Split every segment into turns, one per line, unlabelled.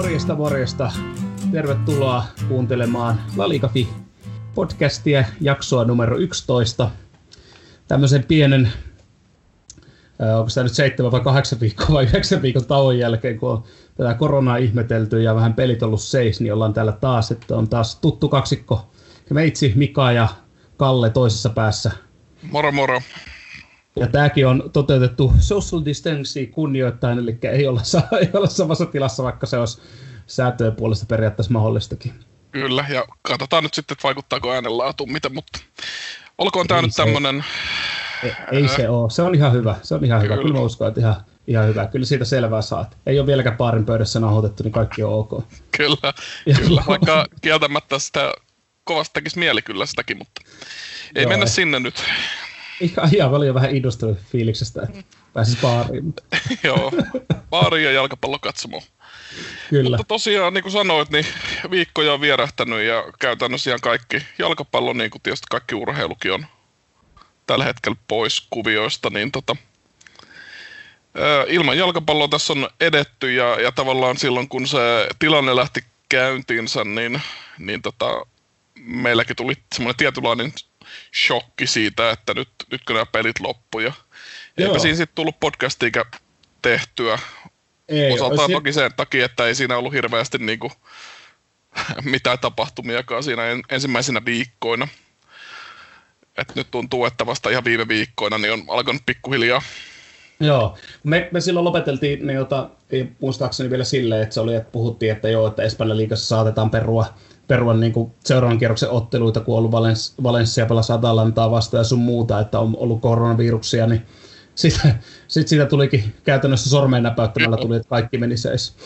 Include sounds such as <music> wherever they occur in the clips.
Morjesta, morjesta. Tervetuloa kuuntelemaan Lalikafi podcastia, jaksoa numero 11. Tämmöisen pienen, onko tämä nyt seitsemän vai kahdeksan viikkoa vai yhdeksän viikon tauon jälkeen, kun on tätä koronaa ihmetelty ja vähän pelit ollut seis, niin ollaan täällä taas, että on taas tuttu kaksikko. Meitsi, Mika ja Kalle toisessa päässä.
Moro moro.
Ja tämäkin on toteutettu social distancing kunnioittain, eli ei olla, <laughs> ei olla samassa tilassa, vaikka se olisi säätöjen puolesta periaatteessa mahdollistakin.
Kyllä, ja katsotaan nyt sitten, että vaikuttaako äänenlaatu miten, mutta olkoon tämä nyt tämmöinen...
Ei, ei se ole, se on ihan hyvä, se on ihan Kyllä. hyvä, kyllä mä uskon, että ihan, ihan hyvä, kyllä siitä selvää saat. Ei ole vieläkään paarin pöydässä nauhoitettu, niin kaikki on ok.
Kyllä, ja kyllä, vaikka kieltämättä sitä kovasti tekisi mieli kyllä sitäkin, mutta ei Joo, mennä ei. sinne nyt
ihan, ihan paljon vähän innostunut fiiliksestä, että pääsis baariin. <laughs>
Joo, baariin ja jalkapallo katsomaan. Kyllä. Mutta tosiaan, niin kuin sanoit, niin viikkoja on vierähtänyt ja käytännössä ihan kaikki jalkapallo, niin kuin tietysti kaikki urheilukin on tällä hetkellä pois kuvioista, niin tota, ilman jalkapalloa tässä on edetty ja, ja tavallaan silloin kun se tilanne lähti käyntiinsä, niin, niin tota, meilläkin tuli semmoinen tietynlainen shokki siitä, että nyt, nytkö nämä pelit loppuja. Eipä siinä sitten tullut podcastia tehtyä. Ei, Osaltaan olisi... toki sen takia, että ei siinä ollut hirveästi niinku <laughs> mitään tapahtumiakaan siinä en, ensimmäisenä viikkoina. Et nyt tuntuu, että vasta ihan viime viikkoina niin on alkanut pikkuhiljaa
Joo, me, me silloin lopeteltiin ne, jota muistaakseni vielä silleen, että se oli, että puhuttiin, että joo, että Espanjan liigassa saatetaan perua perua niin kuin seuraavan kierroksen otteluita, kun on ollut Valens, Valencia pelasi Atalantaa vastaan ja sun muuta, että on ollut koronaviruksia, niin sitten sit siitä tulikin käytännössä sormeen näpäyttämällä tuli, että kaikki meni seis.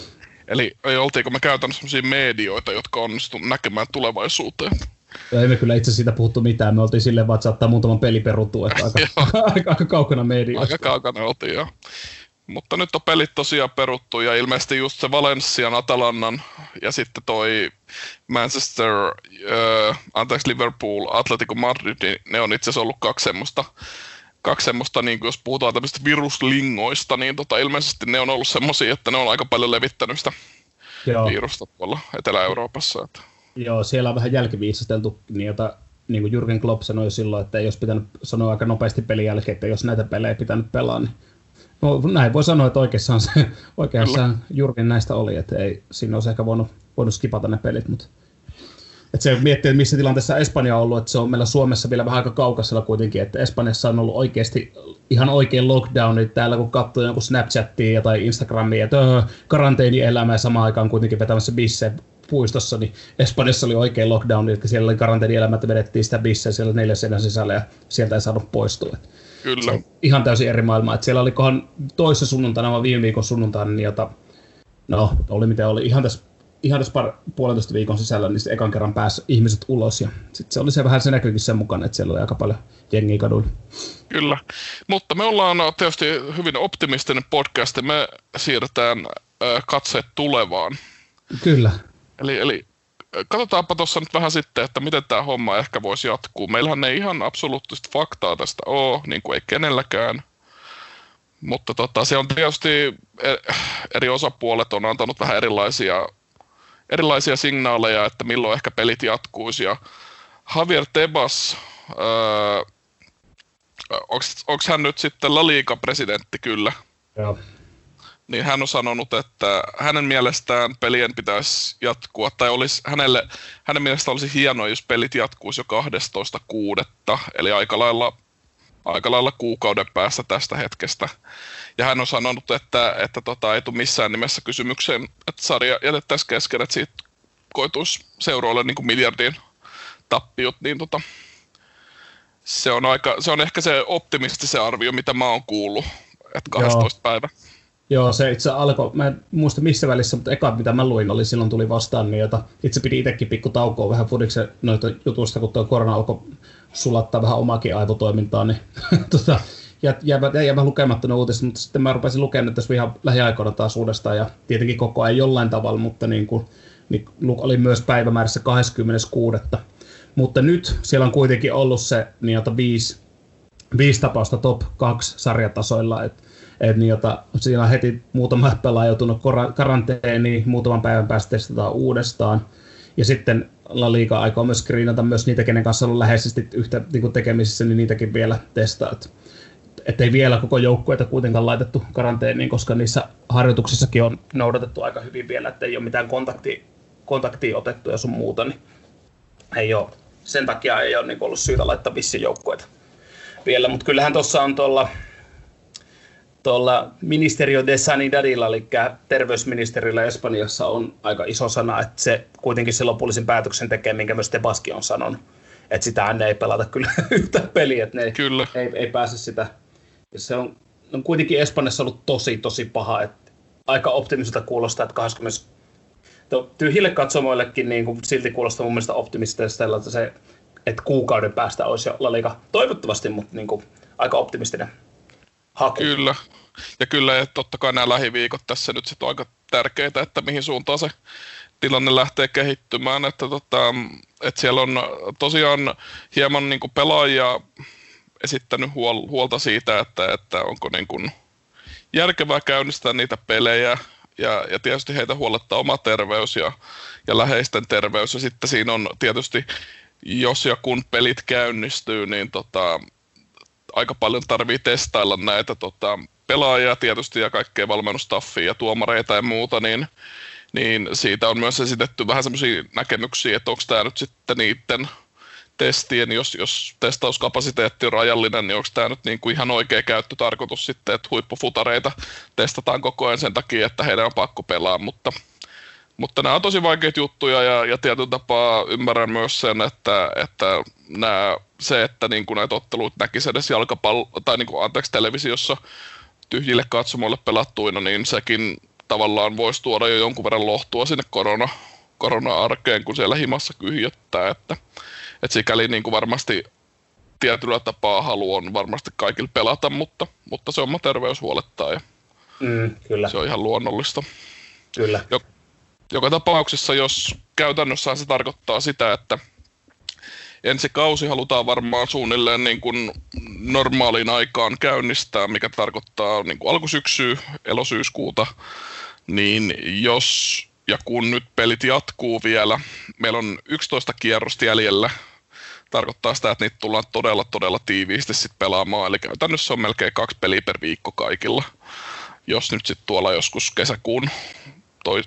Eli ei oltiinko me käytännössä sellaisia medioita, jotka onnistuivat näkemään tulevaisuuteen?
Ja ei me kyllä itse siitä puhuttu mitään. Me oltiin silleen vaan, että saattaa muutaman peli peruttua, että <laughs> aika, aika, aika, kaukana medioista.
Aika kaukana oltiin, joo. Mutta nyt on pelit tosiaan peruttu ja ilmeisesti just se Valencian, Atalannan ja sitten toi Manchester, äh, anteeksi Liverpool, Atletico Madrid, niin ne on itse asiassa ollut kaksi semmoista, kaksi semmoista niin jos puhutaan tämmöistä viruslingoista, niin tota, ilmeisesti ne on ollut semmoisia, että ne on aika paljon levittänyt sitä Joo. virusta tuolla Etelä-Euroopassa. Että.
Joo, siellä on vähän jälkiviisasteltu, jota niin kuin Jürgen Klopp sanoi silloin, että ei olisi pitänyt sanoa aika nopeasti pelin jälkeen, että jos näitä pelejä pitänyt pelaa, niin No näin voi sanoa, että oikeassaan, se, oikeassaan Jurgen näistä oli, että ei siinä olisi ehkä voinut, voinut skipata ne pelit, mutta että se miettii, että missä tilanteessa Espanja on ollut, että se on meillä Suomessa vielä vähän aika kaukaisella kuitenkin, että Espanjassa on ollut oikeasti ihan oikein lockdown, täällä kun katsoo jonkun Snapchattia tai Instagramia, että öö, karanteenielämää samaan aikaan kuitenkin vetämässä bisse puistossa, niin Espanjassa oli oikein lockdown, eli siellä oli karanteenielämä, että vedettiin sitä bisseä siellä neljä seinän sisällä ja sieltä ei saanut poistua.
Kyllä. Se
ihan täysin eri maailma. Että siellä olikohan toisessa sunnuntaina vai viime viikon sunnuntaina, niin jota, no oli miten oli, ihan tässä ihan tässä par, puolentoista viikon sisällä, niin ekan kerran pääsi ihmiset ulos. Ja sitten se oli se vähän se näkyykin sen mukaan, että siellä oli aika paljon jengiä kaduilla.
Kyllä, mutta me ollaan tietysti hyvin optimistinen podcast, ja me siirretään äh, katseet tulevaan.
Kyllä.
Eli, eli katsotaanpa tuossa nyt vähän sitten, että miten tämä homma ehkä voisi jatkuu. Meillähän ei ihan absoluuttista faktaa tästä ole, niin kuin ei kenelläkään. Mutta tota, se on tietysti e, eri osapuolet on antanut vähän erilaisia, erilaisia signaaleja, että milloin ehkä pelit jatkuisi. Ja Javier Tebas, öö, onko hän nyt sitten La Liga-presidentti kyllä?
Joo
niin hän on sanonut, että hänen mielestään pelien pitäisi jatkua, tai olisi, hänelle, hänen mielestä olisi hienoa, jos pelit jatkuisi jo 12.6., eli aika lailla, aika lailla kuukauden päästä tästä hetkestä. Ja hän on sanonut, että, että tota, ei tule missään nimessä kysymykseen, että sarja jätettäisiin kesken, että siitä koituisi seuroille niin kuin miljardin tappiot, niin tota, se on, aika, se on ehkä se optimistisen arvio, mitä mä oon kuullut, että 12 Joo. päivä.
Joo, se itse alkoi, mä en muista missä välissä, mutta eka mitä mä luin oli silloin tuli vastaan, jota itse piti itsekin pikku taukoa vähän fudiksen noita jutusta, kun tuo korona alkoi sulattaa vähän omakin aivotoimintaa, niin <laughs> tota, jäi, jäi, jäi vähän lukematta ne uutiset, mutta sitten mä rupesin lukemaan tässä ihan lähiaikoina taas uudestaan ja tietenkin koko ajan jollain tavalla, mutta niin kuin, niin oli myös päivämäärässä 26. Mutta nyt siellä on kuitenkin ollut se jota viisi viisi tapausta top 2 sarjatasoilla, että et niin, jota, siinä on heti muutama pelaaja joutunut karanteeniin, muutaman päivän päästä testataan uudestaan. Ja sitten La Liga aikoo myös screenata myös niitä, kenen kanssa on läheisesti yhtä niin kuin tekemisissä, niin niitäkin vielä testaa. Että ei vielä koko joukkueita kuitenkaan laitettu karanteeniin, koska niissä harjoituksissakin on noudatettu aika hyvin vielä, että ei ole mitään kontakti, kontaktia otettu ja sun muuta, niin ei ole, sen takia ei ole niin ollut syytä laittaa vissi joukkueita vielä, mutta kyllähän tuossa on tuolla tuolla Ministerio de Sanidadilla, eli terveysministerillä Espanjassa on aika iso sana, että se kuitenkin se lopullisen päätöksen tekee, minkä myös Tebaski on sanonut. Että sitä ei pelata kyllä <laughs> yhtä peliä, että ne kyllä. Ei, ei, pääse sitä. Ja se on, on kuitenkin Espanjassa ollut tosi, tosi paha, että aika optimiselta kuulostaa, että 20 tyhjille katsomoillekin niin kuin silti kuulostaa mun mielestä optimistista, että se että kuukauden päästä olisi jo La Toivottavasti, mutta niin kuin, aika optimistinen haku.
Kyllä. Ja kyllä, että totta kai nämä lähiviikot tässä nyt sitten on aika tärkeitä, että mihin suuntaan se tilanne lähtee kehittymään, että, tota, että siellä on tosiaan hieman niin pelaajia esittänyt huol- huolta siitä, että, että onko niin kuin järkevää käynnistää niitä pelejä, ja, ja tietysti heitä huolettaa oma terveys ja, ja läheisten terveys, ja sitten siinä on tietysti, jos ja kun pelit käynnistyy, niin tota, aika paljon tarvii testailla näitä tota, pelaajia tietysti ja kaikkea valmennustaffia ja tuomareita ja muuta, niin, niin siitä on myös esitetty vähän semmoisia näkemyksiä, että onko tämä nyt sitten niiden testien, jos, jos testauskapasiteetti on rajallinen, niin onko tämä nyt niin kuin ihan oikea käyttötarkoitus sitten, että huippufutareita testataan koko ajan sen takia, että heidän on pakko pelaa, mutta, mutta nämä on tosi vaikeita juttuja ja, ja tietyllä tapaa ymmärrän myös sen, että, että nämä, se, että niin kuin näitä otteluita näkisi edes jalkapallo, tai niin kuin, anteeksi, televisiossa tyhjille katsomoille pelattuina, niin sekin tavallaan voisi tuoda jo jonkun verran lohtua sinne korona, korona-arkeen, kun siellä himassa kyhjöttää, että, että sikäli niin kuin varmasti tietyllä tapaa halu on varmasti kaikille pelata, mutta, mutta se oma terveys huolettaa ja
mm, kyllä.
se on ihan luonnollista.
Kyllä.
Jok, joka tapauksessa, jos käytännössä se tarkoittaa sitä, että ensi kausi halutaan varmaan suunnilleen niin kuin normaaliin aikaan käynnistää, mikä tarkoittaa niin kuin alkusyksyä, elosyyskuuta, niin jos ja kun nyt pelit jatkuu vielä, meillä on 11 kierrosta jäljellä, tarkoittaa sitä, että niitä tullaan todella, todella tiiviisti sit pelaamaan, eli käytännössä on melkein kaksi peliä per viikko kaikilla. Jos nyt sitten tuolla joskus kesäkuun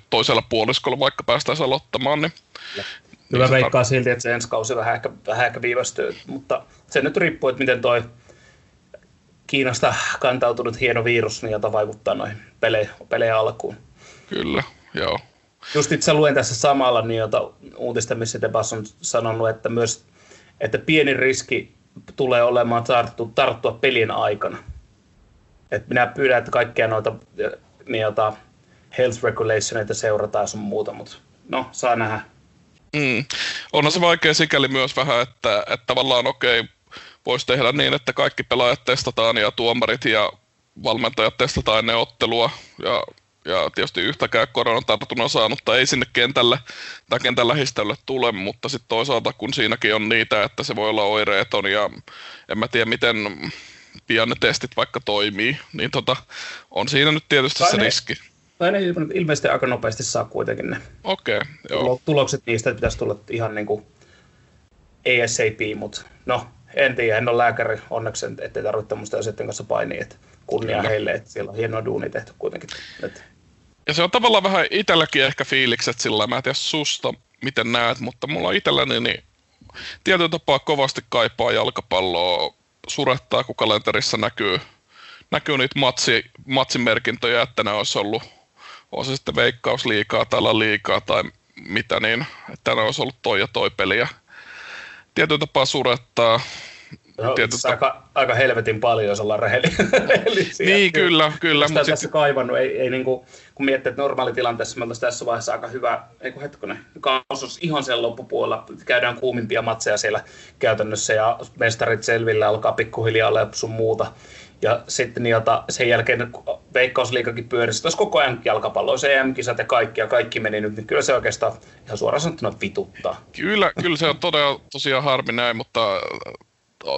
toisella puoliskolla vaikka päästäisiin aloittamaan, niin
Kyllä niin veikkaa tar- silti, että se ensi kausi vähän ehkä, vähän ehkä viivästyy, mutta se nyt riippuu, että miten toi Kiinasta kantautunut hieno virus, niin jota vaikuttaa noihin pelejä, pelejä alkuun.
Kyllä, joo.
Just itse luen tässä samalla niin jota uutista, missä Debas on sanonut, että myös että pieni riski tulee olemaan tarttu, tarttua pelin aikana. Et minä pyydän, että kaikkia noita niin jota health regulationeita seurataan sun muuta, mutta no, saa nähdä.
Mm. Onhan se vaikea sikäli myös vähän, että, että tavallaan okei, okay, voisi tehdä niin, että kaikki pelaajat testataan ja tuomarit ja valmentajat testataan ennen ottelua ja, ja tietysti yhtäkään koronatartunnan saanutta ei sinne kentälle tai kentän lähistölle tule, mutta sitten toisaalta kun siinäkin on niitä, että se voi olla oireeton ja en mä tiedä miten pian ne testit vaikka toimii, niin tota, on siinä nyt tietysti tai se ne, riski.
Tai ne ilmeisesti aika nopeasti saa kuitenkin ne
okay, joo.
tulokset niistä pitäisi tulla ihan niin kuin ASAP, mutta no, en tiedä, en ole lääkäri onneksi, ettei tarvitse tämmöistä asioiden kanssa painia, että kunnia Kyllä. heille, että siellä on hienoa duuni tehty kuitenkin. Että.
Ja se on tavallaan vähän itselläkin ehkä fiilikset sillä, mä en tiedä susta, miten näet, mutta mulla on itselläni niin tietyllä tapaa kovasti kaipaa jalkapalloa, surettaa, kun kalenterissa näkyy, näkyy niitä matsi, matsimerkintöjä, että ne olisi ollut on se sitten veikkaus liikaa tai liikaa tai mitä, niin että ne olisi ollut toi ja toi peli. Ja tietyllä tapaa surettaa.
No, tietyllä aika, aika, helvetin paljon, jos ollaan rehellisiä. <laughs>
niin, kyllä, kyllä.
Mutta tässä sit... kaivannut, ei, ei niin kuin, kun miettii, että normaalitilanteessa me oltaisiin tässä vaiheessa aika hyvä, ei kun hetkonen, kausus ihan sen loppupuolella, käydään kuumimpia matseja siellä käytännössä ja mestarit selvillä alkaa pikkuhiljaa olla sun muuta ja sitten jota, sen jälkeen Veikkausliikakin pyörisi olisi koko ajan jalkapallo, EM-kisat ja kaikki, ja kaikki meni nyt, niin kyllä se oikeastaan ihan suoraan sanottuna vituttaa.
Kyllä, kyllä se on todella tosiaan harmi näin, mutta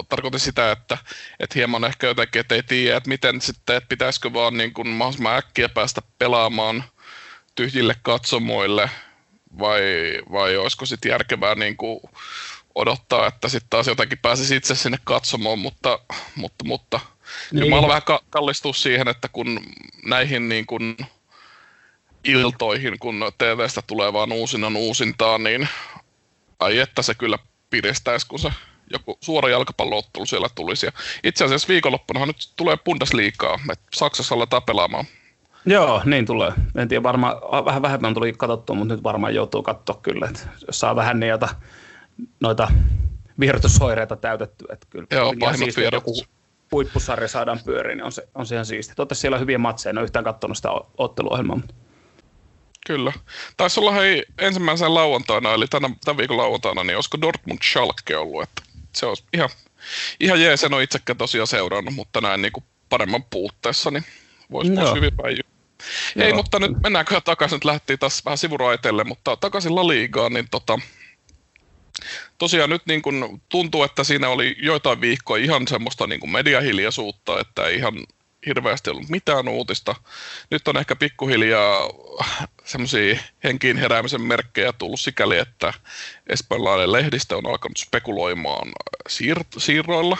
tarkoitin sitä, että, että hieman ehkä jotenkin, että ei tiedä, että miten sitten, että pitäisikö vaan niin kuin mahdollisimman äkkiä päästä pelaamaan tyhjille katsomoille, vai, vai olisiko sitten järkevää niin kuin odottaa, että sitten taas jotenkin pääsisi itse sinne katsomaan, mutta, mutta, mutta niin. kyllä mä vähän ka- kallistua siihen, että kun näihin niin kuin iltoihin, kun TVstä tulee vaan uusina uusintaa, niin ai että se kyllä piristäisi, kun se joku suora jalkapalloottelu siellä tulisi. Ja itse asiassa viikonloppunahan nyt tulee Bundesliigaa, että Saksassa aletaan pelaamaan.
Joo, niin tulee. En tiedä, varmaan vähän vähemmän tuli katsottua, mutta nyt varmaan joutuu katsoa kyllä, että jos saa vähän niitä noita virutusoireita täytetty. Että kyllä
Joo, pahimmat joku
huippusarja saadaan pyöriin, niin on se, on se ihan siisti. Toivottavasti siellä on hyviä matseja, en ole yhtään katsonut sitä otteluohjelmaa. Mutta...
Kyllä. Taisi olla hei ensimmäisen lauantaina, eli tämän, tämän viikon lauantaina, niin olisiko Dortmund Schalke ollut, että se olisi ihan, ihan jees, en ole itsekään tosiaan seurannut, mutta näin niin kuin paremman puutteessa, niin voisi no. vois hyvin päin Ei, mutta nyt mennäänkö takaisin, nyt lähtiin taas vähän sivuraiteelle, mutta takaisin La Ligaan, niin tota, tosiaan nyt niin kun tuntuu, että siinä oli joitain viikkoja ihan semmoista niin kuin mediahiljaisuutta, että ei ihan hirveästi ollut mitään uutista. Nyt on ehkä pikkuhiljaa semmoisia henkiin heräämisen merkkejä tullut sikäli, että espanjalainen lehdistö on alkanut spekuloimaan siir- siirroilla.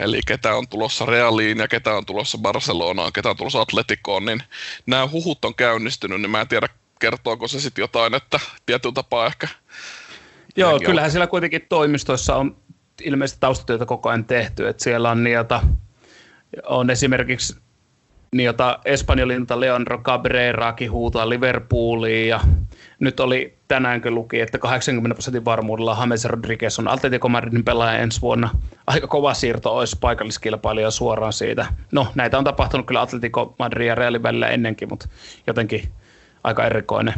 Eli ketä on tulossa Realiin ja ketä on tulossa Barcelonaan, ketä on tulossa Atleticoon, niin nämä huhut on käynnistynyt, niin mä en tiedä kertooko se sitten jotain, että tietyllä tapaa ehkä
Joo, kyllähän siellä kuitenkin toimistoissa on ilmeisesti taustatyötä koko ajan tehty, että siellä on niitä, on esimerkiksi niitä Espanjolinta Leandro Cabreraakin huutaa Liverpooliin ja nyt oli tänäänkö luki, että 80 prosentin varmuudella James Rodriguez on Atletico Madridin pelaaja ensi vuonna. Aika kova siirto olisi paikalliskilpailija suoraan siitä. No, näitä on tapahtunut kyllä Atletico Madrid ja Realin välillä ennenkin, mutta jotenkin aika erikoinen.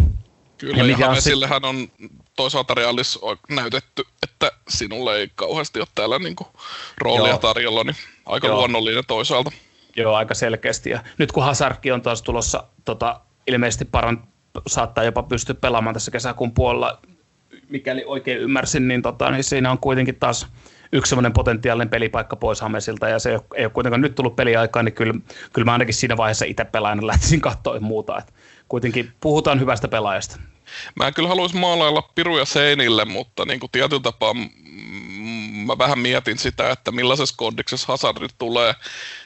Kyllä, ja, ja Hamesillehän on toisaalta realis näytetty, että sinulle ei kauheasti ole täällä niinku roolia Joo. tarjolla, niin aika Joo. luonnollinen toisaalta.
Joo, aika selkeästi. Ja nyt kun Hazardkin on taas tulossa, tota, ilmeisesti paran, saattaa jopa pystyä pelaamaan tässä kesäkuun puolella, mikäli oikein ymmärsin, niin, tota, niin siinä on kuitenkin taas yksi semmoinen potentiaalinen pelipaikka pois Hamesilta, ja se ei ole, ei ole kuitenkaan nyt tullut peliaikaa, niin kyllä, kyllä mä ainakin siinä vaiheessa itse pelaajana lähtisin katsoa muuta. Et kuitenkin puhutaan hyvästä pelaajasta.
Mä kyllä haluaisi maalailla piruja seinille, mutta niin kuin tietyllä tapaa mä vähän mietin sitä, että millaisessa kondiksessa Hazardit tulee.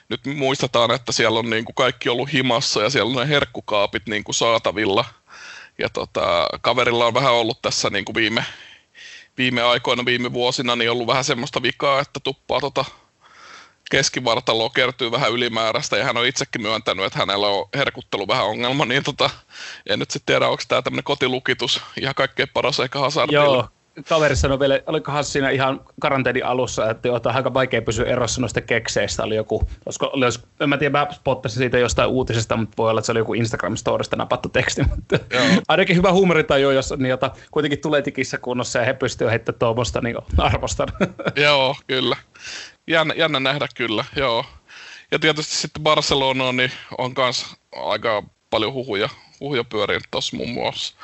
Nyt muistetaan, että siellä on niin kuin kaikki ollut himassa ja siellä on ne herkkukaapit niin kuin saatavilla. Ja tota, kaverilla on vähän ollut tässä niin kuin viime, viime aikoina, viime vuosina, niin ollut vähän semmoista vikaa, että tuppaa tota keskivartalo kertyy vähän ylimääräistä ja hän on itsekin myöntänyt, että hänellä on herkuttelu vähän ongelma, niin tota, en nyt sitten tiedä, onko tämä tämmöinen kotilukitus ihan kaikkein paras ehkä Hazardilla.
Joo, kaveri sanoi vielä, olikohan siinä ihan karanteenin alussa, että joo, aika vaikea pysyä erossa noista kekseistä. Oli joku, olisiko, oli, en mä tiedä, mä spottasin siitä jostain uutisesta, mutta voi olla, että se oli joku Instagram-storista napattu teksti. Mutta ainakin hyvä huumoritaju, jos niin, jota kuitenkin tulee tikissä kunnossa ja he pystyvät heittämään tuommoista, niin arvostan.
joo, kyllä jännä, jännä nähdä kyllä, joo. Ja tietysti sitten Barcelona niin on myös aika paljon huhuja, huhuja pyörinyt tuossa muun muassa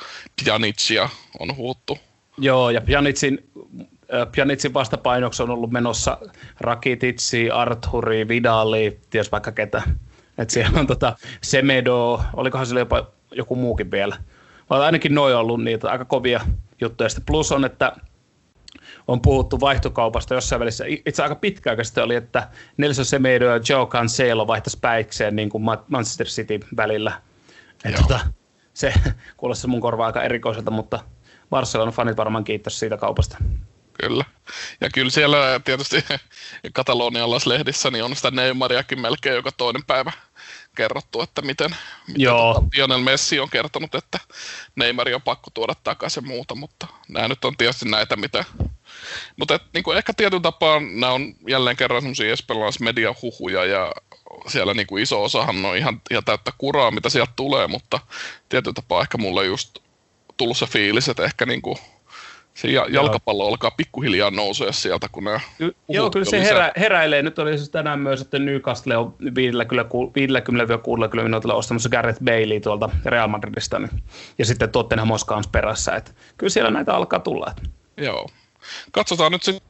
Pjanicia on huuttu.
Joo, ja Pjanicin, äh, Pjanicin vastapainoksi on ollut menossa Rakititsi, Arthuri, Vidali, ties vaikka ketä. että siellä on tota Semedo, olikohan siellä jopa joku muukin vielä. Vai ainakin noin ollut niitä aika kovia juttuja. Sitten plus on, että on puhuttu vaihtokaupasta jossain välissä. Itse aika pitkäaikaisesti oli, että Nelson Semedo ja Joe Cancelo vaihtaisi päikseen niin kuin Manchester City välillä. tota, se <laughs> kuulosti mun korvaa aika erikoiselta, mutta Barcelona fanit varmaan kiittäisi siitä kaupasta.
Kyllä. Ja kyllä siellä tietysti <laughs> katalonialaislehdissä niin on sitä Neymariakin melkein joka toinen päivä kerrottu, että miten, miten Joo. Tota, Lionel Messi on kertonut, että Neymar on pakko tuoda takaisin muuta, mutta nämä nyt on tietysti näitä, mitä mutta niin kuin ehkä tietyn tapaa nämä on jälleen kerran semmoisia espanjalaismedian huhuja ja siellä niin kuin iso osahan on ihan, ihan täyttä kuraa, mitä sieltä tulee, mutta tietyn tapaa ehkä mulle just tullut se fiilis, että ehkä niin kuin se jalkapallo joo. alkaa pikkuhiljaa nousua sieltä, kun nämä
Ky- Joo, kyllä se herä, heräilee. Nyt oli siis tänään myös, että Newcastle on 50-60 minuutilla ostamassa Gareth Bailey tuolta Real Madridista. Niin, ja sitten Tottenham Moska perässä. Että kyllä siellä näitä alkaa tulla. Että.
Joo. Katsotaan nyt se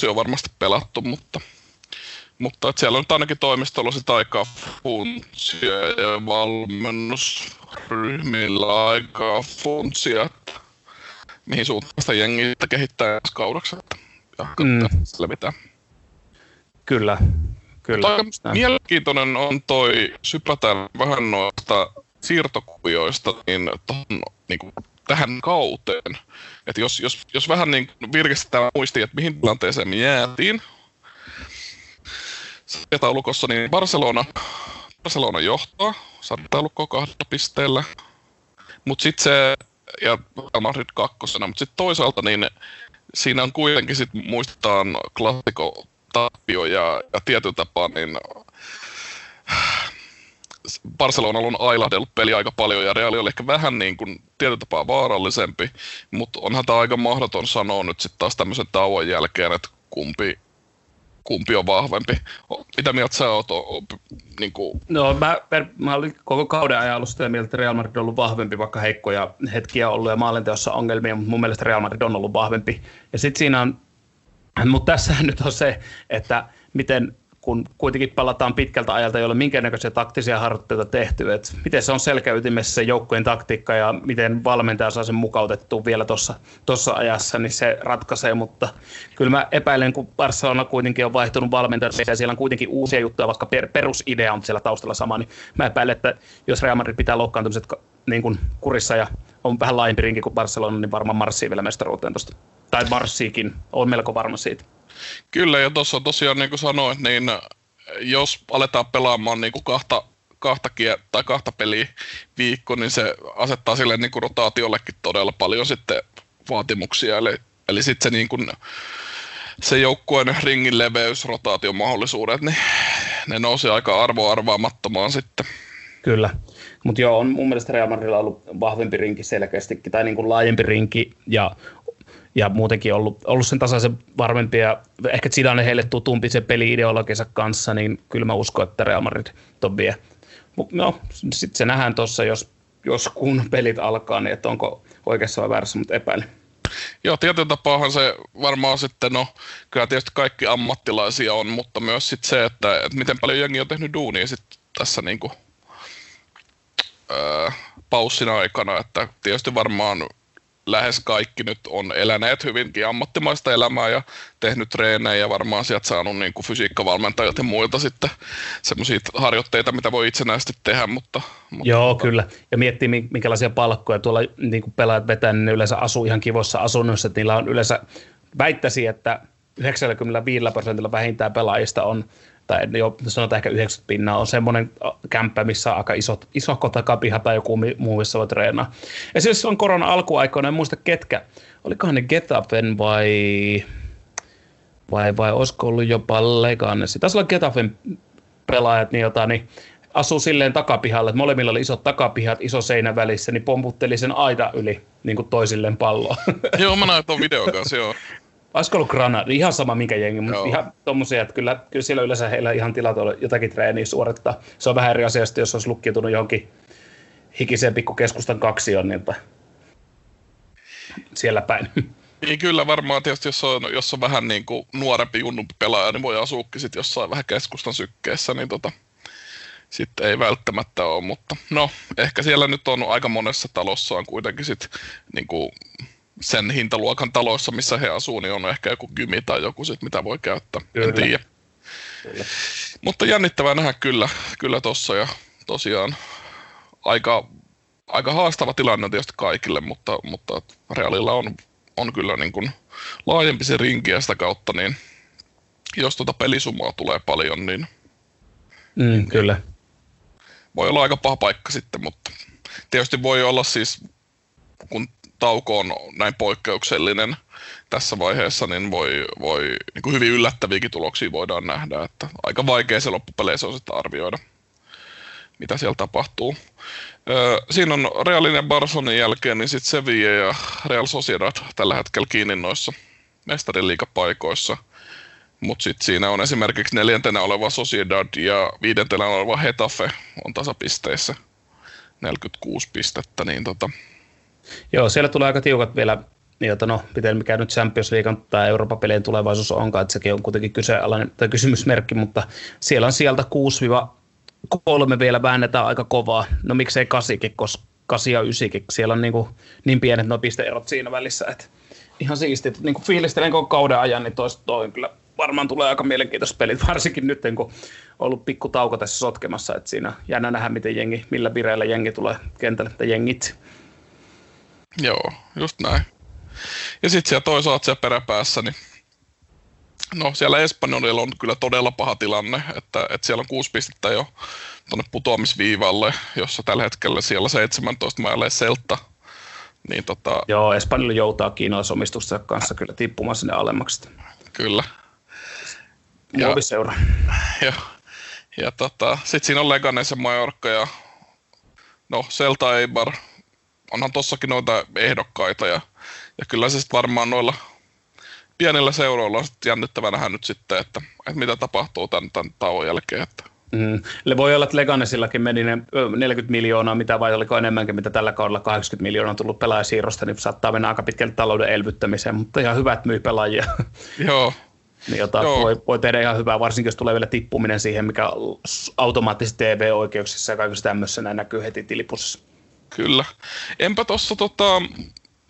se on varmasti pelattu, mutta, mutta että siellä on nyt ainakin toimistolla sitä aikaa funtsia ja valmennusryhmillä aikaa funtsia, että mihin suuntaan sitä jengiä kehittää ensi kaudeksi, että mm.
Kyllä, kyllä.
Mutta mielenkiintoinen on toi, sypätään vähän noista siirtokuvioista niin, ton, niin kuin tähän kauteen. Et jos, jos, jos vähän niin virkistetään muistiin, että mihin tilanteeseen me jäätiin, taulukossa, niin Barcelona, Barcelona johtaa sarjataulukkoa kahdella pisteellä. Mutta sitten se, ja Real Madrid kakkosena, mutta sitten toisaalta niin siinä on kuitenkin sit muistetaan klassiko tappio ja, ja tietyllä tapaa niin Barcelona on ailahdellut peli aika paljon ja Real oli ehkä vähän niin kuin tietyllä tapaa vaarallisempi, mutta onhan tämä aika mahdoton sanoa nyt sitten taas tämmöisen tauon jälkeen, että kumpi, kumpi on vahvempi. Mitä mieltä sä oot? Niin kuin...
No mä, mä olin koko kauden ajan ollut sitä mieltä, että Real Madrid on ollut vahvempi, vaikka heikkoja hetkiä ollut ja maalinteossa ongelmia, mutta mun mielestä Real Madrid on ollut vahvempi. Ja sitten siinä on, mutta tässä nyt on se, että miten kun kuitenkin palataan pitkältä ajalta, ole minkäännäköisiä taktisia harjoitteita tehty, että miten se on selkäytimessä se joukkueen taktiikka ja miten valmentaja saa sen mukautettua vielä tuossa ajassa, niin se ratkaisee, mutta kyllä mä epäilen, kun Barcelona kuitenkin on vaihtunut valmentaja ja siellä on kuitenkin uusia juttuja, vaikka per, perusidea on siellä taustalla sama, niin mä epäilen, että jos Real Madrid pitää loukkaantumiset niin kuin kurissa ja on vähän laajempi rinki kuin Barcelona, niin varmaan marssii vielä mestaruuteen tuosta. Tai marssiikin, on melko varma siitä.
Kyllä, ja tuossa tosiaan niin kuin sanoit, niin jos aletaan pelaamaan niin kuin kahta, kahta tai kahta peliä viikko, niin se asettaa sille niin kuin rotaatiollekin todella paljon sitten vaatimuksia. Eli, eli sitten se, niin kuin, se joukkueen ringin leveys, rotaation mahdollisuudet, niin ne nousee aika arvoarvaamattomaan sitten.
Kyllä. Mutta joo, on mun mielestä Real Madridilla ollut vahvempi rinki selkeästikin, tai niin kuin laajempi rinki, ja ja muutenkin ollut, ollut sen tasaisen varmempi ja ehkä Zidane heille tutumpi se peli-ideologiansa kanssa, niin kyllä mä uskon, että Real Madrid ton vie. No, sitten se nähdään tuossa, jos, jos kun pelit alkaa, niin että onko oikeassa vai väärässä, mutta epäilen.
Joo, tietyllä tapaahan se varmaan sitten, no kyllä tietysti kaikki ammattilaisia on, mutta myös sitten se, että, että miten paljon jengi on tehnyt duunia sitten tässä niin kuin, öö, paussin aikana, että tietysti varmaan lähes kaikki nyt on eläneet hyvinkin ammattimaista elämää ja tehnyt treenejä ja varmaan sieltä saanut niin kuin fysiikkavalmentajat ja muilta sitten semmoisia harjoitteita, mitä voi itsenäisesti tehdä. Mutta,
mutta Joo, mutta... kyllä. Ja miettii, minkälaisia palkkoja tuolla niin kuin pelaajat vetää, niin ne yleensä asuu ihan kivossa asunnossa, että niillä on yleensä, väittäisi, että 95 prosentilla vähintään pelaajista on tai jo sanotaan ehkä 90 pinnaa, on semmoinen kämppä, missä on aika iso, iso takapiha tai joku muu, missä voi treenaa. Esimerkiksi on korona alkuaikoina, en muista ketkä, olikohan ne Getafen vai, vai, vai olisiko ollut jopa Leganessi. Taisi olla Getafen pelaajat, niin, jota, niin asuu silleen takapihalle, että molemmilla oli isot takapihat, iso seinä välissä, niin pomputteli sen aita yli niin kuin toisilleen palloa.
Joo, mä näin tuon videon kanssa, joo.
Olisiko ollut Granada, ihan sama minkä jengi, mutta ihan tommosia, että kyllä, kyllä siellä yleensä heillä ihan tilat on jotakin treeniä suorittaa. Se on vähän eri asia, jos olisi lukkiutunut johonkin hikiseen pikkukeskustan kaksioon, niin siellä päin.
Niin kyllä varmaan tietysti, jos on, jos on vähän niin kuin nuorempi junnumpi pelaaja, niin voi asuukin sitten jossain vähän keskustan sykkeessä, niin tota, sitten ei välttämättä ole, mutta no, ehkä siellä nyt on aika monessa talossa on kuitenkin sitten niin kuin sen hintaluokan taloissa, missä he asuu, niin on ehkä joku gymi tai joku sit, mitä voi käyttää. Kyllä. En tiedä. Kyllä. Mutta jännittävää nähdä kyllä, kyllä tossa ja tosiaan aika, aika haastava tilanne tietysti kaikille, mutta, mutta Realilla on, on kyllä niin kuin laajempi se rinki ja sitä kautta, niin jos tuota pelisummaa tulee paljon, niin,
mm, niin kyllä.
voi olla aika paha paikka sitten, mutta tietysti voi olla siis, kun tauko on näin poikkeuksellinen tässä vaiheessa, niin voi, voi niin kuin hyvin yllättäviäkin tuloksia voidaan nähdä, että aika vaikea se loppupeleissä on sitten arvioida, mitä siellä tapahtuu. Öö, siinä on Realin ja Barcelonin jälkeen, niin sitten Sevilla ja Real Sociedad tällä hetkellä kiinni noissa mestariliikapaikoissa. Mutta sitten siinä on esimerkiksi neljäntenä oleva Sociedad ja viidentenä oleva Hetafe on tasapisteissä 46 pistettä, niin tota,
Joo, siellä tulee aika tiukat vielä jota, no, miten mikä nyt Champions League tai Euroopan pelien tulevaisuus onkaan, että sekin on kuitenkin kyseenalainen tai kysymysmerkki, mutta siellä on sieltä 6-3 vielä väännetään aika kovaa. No miksei kasikin, koska 8 ja 9, siellä on niin, kuin, niin pienet nuo pisteerot siinä välissä, että ihan siistiä. Niin kuin fiilistelen koko kauden ajan, niin toista toi kyllä varmaan tulee aika mielenkiintoista pelit, <laughs> varsinkin nyt, kun on ollut pikku tauko tässä sotkemassa, että siinä jännä nähdä, miten jengi, millä vireillä jengi tulee kentälle, tai jengit.
Joo, just näin. Ja sitten siellä toisaalta siellä peräpäässä, niin no siellä Espanjolilla on kyllä todella paha tilanne, että, että siellä on kuusi pistettä jo tuonne putoamisviivalle, jossa tällä hetkellä siellä 17 mailee Selta. Niin tota...
Joo, Espanjalla joutaa kiinalaisomistusta kanssa kyllä tippumaan sinne alemmaksi.
Kyllä.
Muoviseura.
Ja, ja tota, sitten siinä on Leganes ja Majorca ja no Selta Eibar. Onhan tossakin noita ehdokkaita ja, ja kyllä se sitten varmaan noilla pienillä seuroilla on sitten jännittävä nähdä nyt sitten, että, että mitä tapahtuu tämän, tämän tauon jälkeen. Että.
Mm. Voi olla, että Leganesillakin meni ne 40 miljoonaa, mitä vai oliko enemmänkin, mitä tällä kaudella 80 miljoonaa on tullut pelaajasiirrosta, niin saattaa mennä aika pitkälle talouden elvyttämiseen, mutta ihan hyvät myy pelaajia. <laughs>
Joo,
niin jota Joo. voi, voi tehdä ihan hyvää, varsinkin jos tulee vielä tippuminen siihen, mikä automaattisesti TV-oikeuksissa ja kaikessa tämmöisessä näin näkyy heti tilipussissa.
Kyllä. Enpä tuossa tota,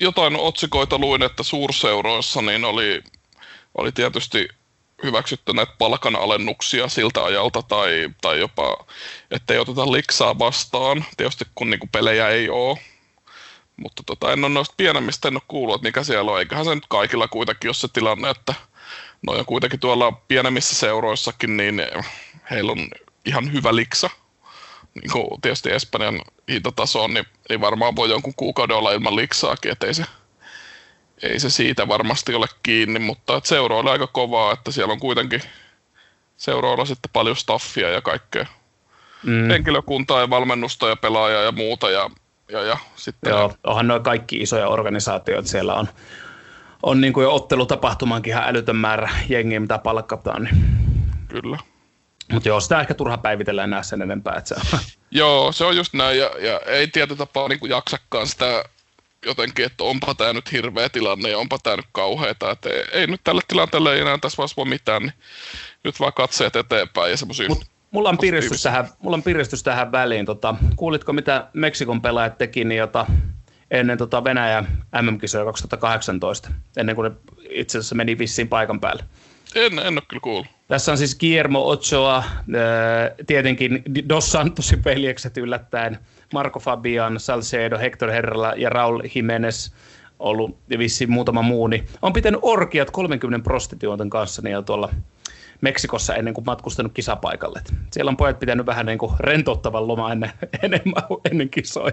jotain otsikoita luin, että suurseuroissa niin oli, oli tietysti hyväksytty näitä palkanalennuksia siltä ajalta tai, tai jopa, ettei oteta liksaa vastaan, tietysti kun niinku pelejä ei ole. Mutta tota, en ole noista pienemmistä en ole kuullut, että mikä siellä on. Eiköhän se nyt kaikilla kuitenkin ole se tilanne, että no ja kuitenkin tuolla pienemmissä seuroissakin, niin heillä on ihan hyvä liksa. Niin kuin tietysti Espanjan hintataso on, niin, niin varmaan voi jonkun kuukauden olla ilman liksaakin, että ei se, ei se siitä varmasti ole kiinni, mutta että seuroilla aika kovaa, että siellä on kuitenkin seuroilla sitten paljon staffia ja kaikkea mm. henkilökuntaa ja valmennusta ja pelaajaa ja muuta ja, ja, ja sitten...
Joo, onhan noin kaikki isoja organisaatioita siellä on on niin kuin jo ottelutapahtumaankin ihan älytön määrä jengiä, mitä palkataan. Niin.
Kyllä.
Mutta joo, sitä ehkä turha päivitellä enää sen enempää. Että se on. <laughs>
Joo, se on just näin, ja, ja ei tietyllä tapaa niin kuin jaksakaan sitä jotenkin, että onpa tämä nyt hirveä tilanne ja onpa tämä nyt kauheata, että ei, ei nyt tälle tilanteelle enää tässä vaiheessa voi mitään, niin nyt vaan katseet eteenpäin ja semmoisia
Mulla on, piristys tähän, mulla on piristys tähän väliin. Tota, kuulitko, mitä Meksikon pelaajat teki, niin jota, ennen tota Venäjä MM-kisoja 2018, ennen kuin ne itse asiassa meni vissiin paikan päälle.
En, en ole kyllä kuullut.
Tässä on siis Guillermo Ochoa, tietenkin Dos Santosin veljekset yllättäen, Marco Fabian, Salcedo, Hector Herrala ja Raul Jimenez ollut ja vissiin muutama muu, niin on pitänyt orkiat 30 prostituoiden kanssa niin tuolla Meksikossa ennen kuin matkustanut kisapaikalle. Siellä on pojat pitänyt vähän niin kuin rentouttavan loma ennen, <laughs> enemmän ennen kisoja.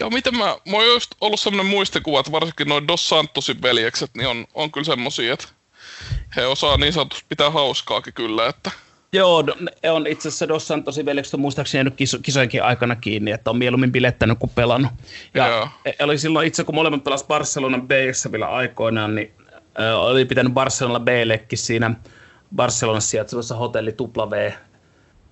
Joo, miten mä, mä oon just ollut semmoinen muistikuva, että varsinkin noin Dos Santosin veljekset, niin on, on kyllä semmosia, että he osaa niin sanotusti pitää hauskaakin kyllä, että...
Joo, no, on itse asiassa Dos Santosin veljekset on muistaakseni jäänyt kiso, kisojenkin aikana kiinni, että on mieluummin bilettänyt kuin pelannut. Ja Joo. E, oli silloin itse, kun molemmat pelas Barcelonan b vielä aikoinaan, niin ö, oli pitänyt Barcelonalla B-lekki siinä Barcelonassa sijaitsevassa hotelli W,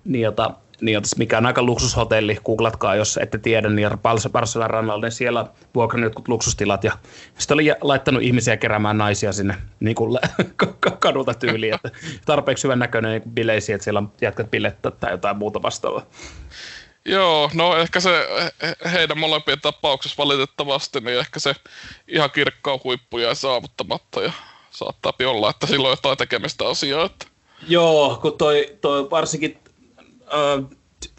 niin jota niin mikä on aika luksushotelli, googlatkaa jos ette tiedä, niin Barcelonan rannalla, niin siellä vuokrannut jotkut luksustilat ja sitten oli laittanut ihmisiä keräämään naisia sinne niin kuin <laughs> kadulta tyyliin, että tarpeeksi hyvän näköinen niin bileisiä, että siellä on jätkät bilettä tai jotain muuta vastaavaa.
Joo, no ehkä se heidän molempien tapauksessa valitettavasti, niin ehkä se ihan kirkkaa huippu jäi saavuttamatta ja saattaa olla, että silloin jotain tekemistä asiaa. Että...
Joo, kun toi, toi varsinkin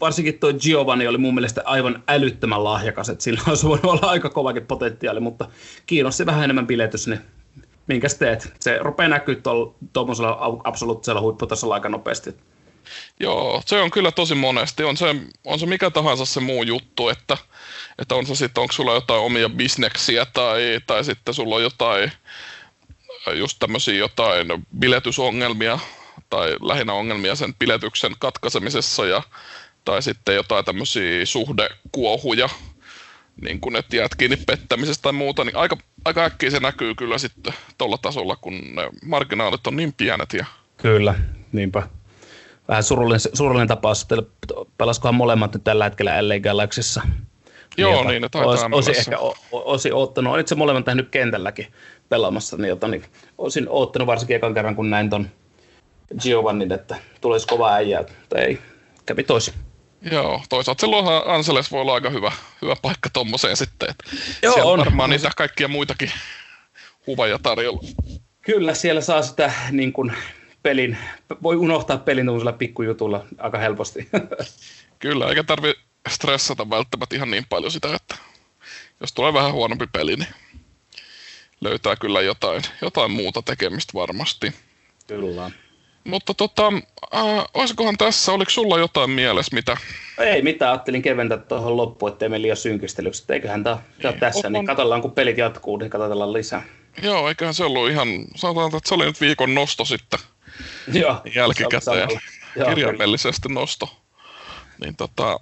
varsinkin tuo Giovanni oli mun mielestä aivan älyttömän lahjakas, että sillä olisi voinut olla aika kovakin potentiaali, mutta kiinnosti vähän enemmän biletys, niin minkä teet? Se rupeaa näkyä tuollaisella absoluuttisella huipputasolla aika nopeasti.
Joo, se on kyllä tosi monesti. On se, on se mikä tahansa se muu juttu, että, että on se sitten, onko sulla jotain omia bisneksiä tai, tai sitten sulla on jotain, just tämmöisiä jotain biletysongelmia tai lähinnä ongelmia sen piletyksen katkaisemisessa ja, tai sitten jotain tämmöisiä suhdekuohuja, niin kuin että jäät kiinni pettämisestä tai muuta, niin aika, aika äkkiä se näkyy kyllä sitten tuolla tasolla, kun ne marginaalit on niin pienet. Ja...
Kyllä, niinpä. Vähän surullinen, surullinen tapaus, että pelaskohan molemmat nyt tällä hetkellä LA Galaxyssa
Joo, jota niin, ne taitaa
olisi, olisi ehkä olisi ottanut. Olit se molemmat tehnyt kentälläkin pelaamassa, niin, jota, niin olisin ottanut varsinkin ekan kerran, kun näin ton Giovannin, että tulisi kova äijä, mutta ei, kävi toisin.
Joo, toisaalta se Los Angeles voi olla aika hyvä, hyvä paikka tommoseen sitten. Että
Joo,
siellä
on.
varmaan niitä kaikkia muitakin huvaja tarjolla.
Kyllä, siellä saa sitä niin kuin, pelin, voi unohtaa pelin tuollaisella pikkujutulla aika helposti. <laughs>
Kyllä, eikä tarvi stressata välttämättä ihan niin paljon sitä, että jos tulee vähän huonompi peli, niin löytää kyllä jotain, jotain muuta tekemistä varmasti.
Kyllä.
Mutta tota, äh, olisikohan tässä, oliko sulla jotain mielessä, mitä?
Ei mitään, ajattelin keventää tuohon loppuun, ettei mene liian synkistelyksi. Eiköhän tämä niin. tässä, on... niin katsotaan kun pelit jatkuu, niin katsotaan lisää.
Joo, eiköhän se ollut ihan, sanotaan, että se oli nyt viikon nosto sitten
Joo,
jälkikäteen. Kirjaimellisesti nosto. Niin tota,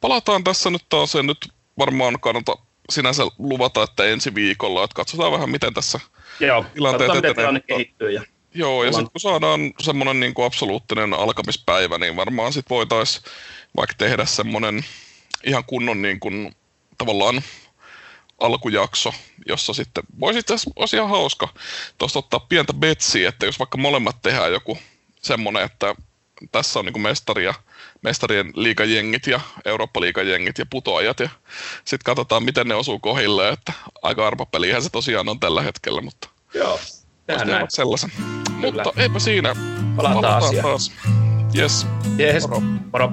palataan tässä nyt taas, se nyt varmaan kannata sinänsä luvata, että ensi viikolla, että katsotaan vähän miten tässä
Joo, tilanteet miten tilanne kehittyy. Ja
Joo, ja sitten kun saadaan semmoinen niin kuin absoluuttinen alkamispäivä, niin varmaan sitten voitaisiin vaikka tehdä semmoinen ihan kunnon niin kuin, tavallaan alkujakso, jossa sitten voisi itse olisi ihan hauska tuosta ottaa pientä betsiä, että jos vaikka molemmat tehdään joku semmoinen, että tässä on niin mestaria, mestarien liikajengit ja Eurooppa-liikajengit ja putoajat ja sitten katsotaan, miten ne osuu kohille, että aika arpapelihän se tosiaan on tällä hetkellä, mutta
Joo,
näin. sellaisen. Kyllä. Mutta eipä siinä.
Palataan, Palataan
taas. Yes.
Yes. Moro. Moro.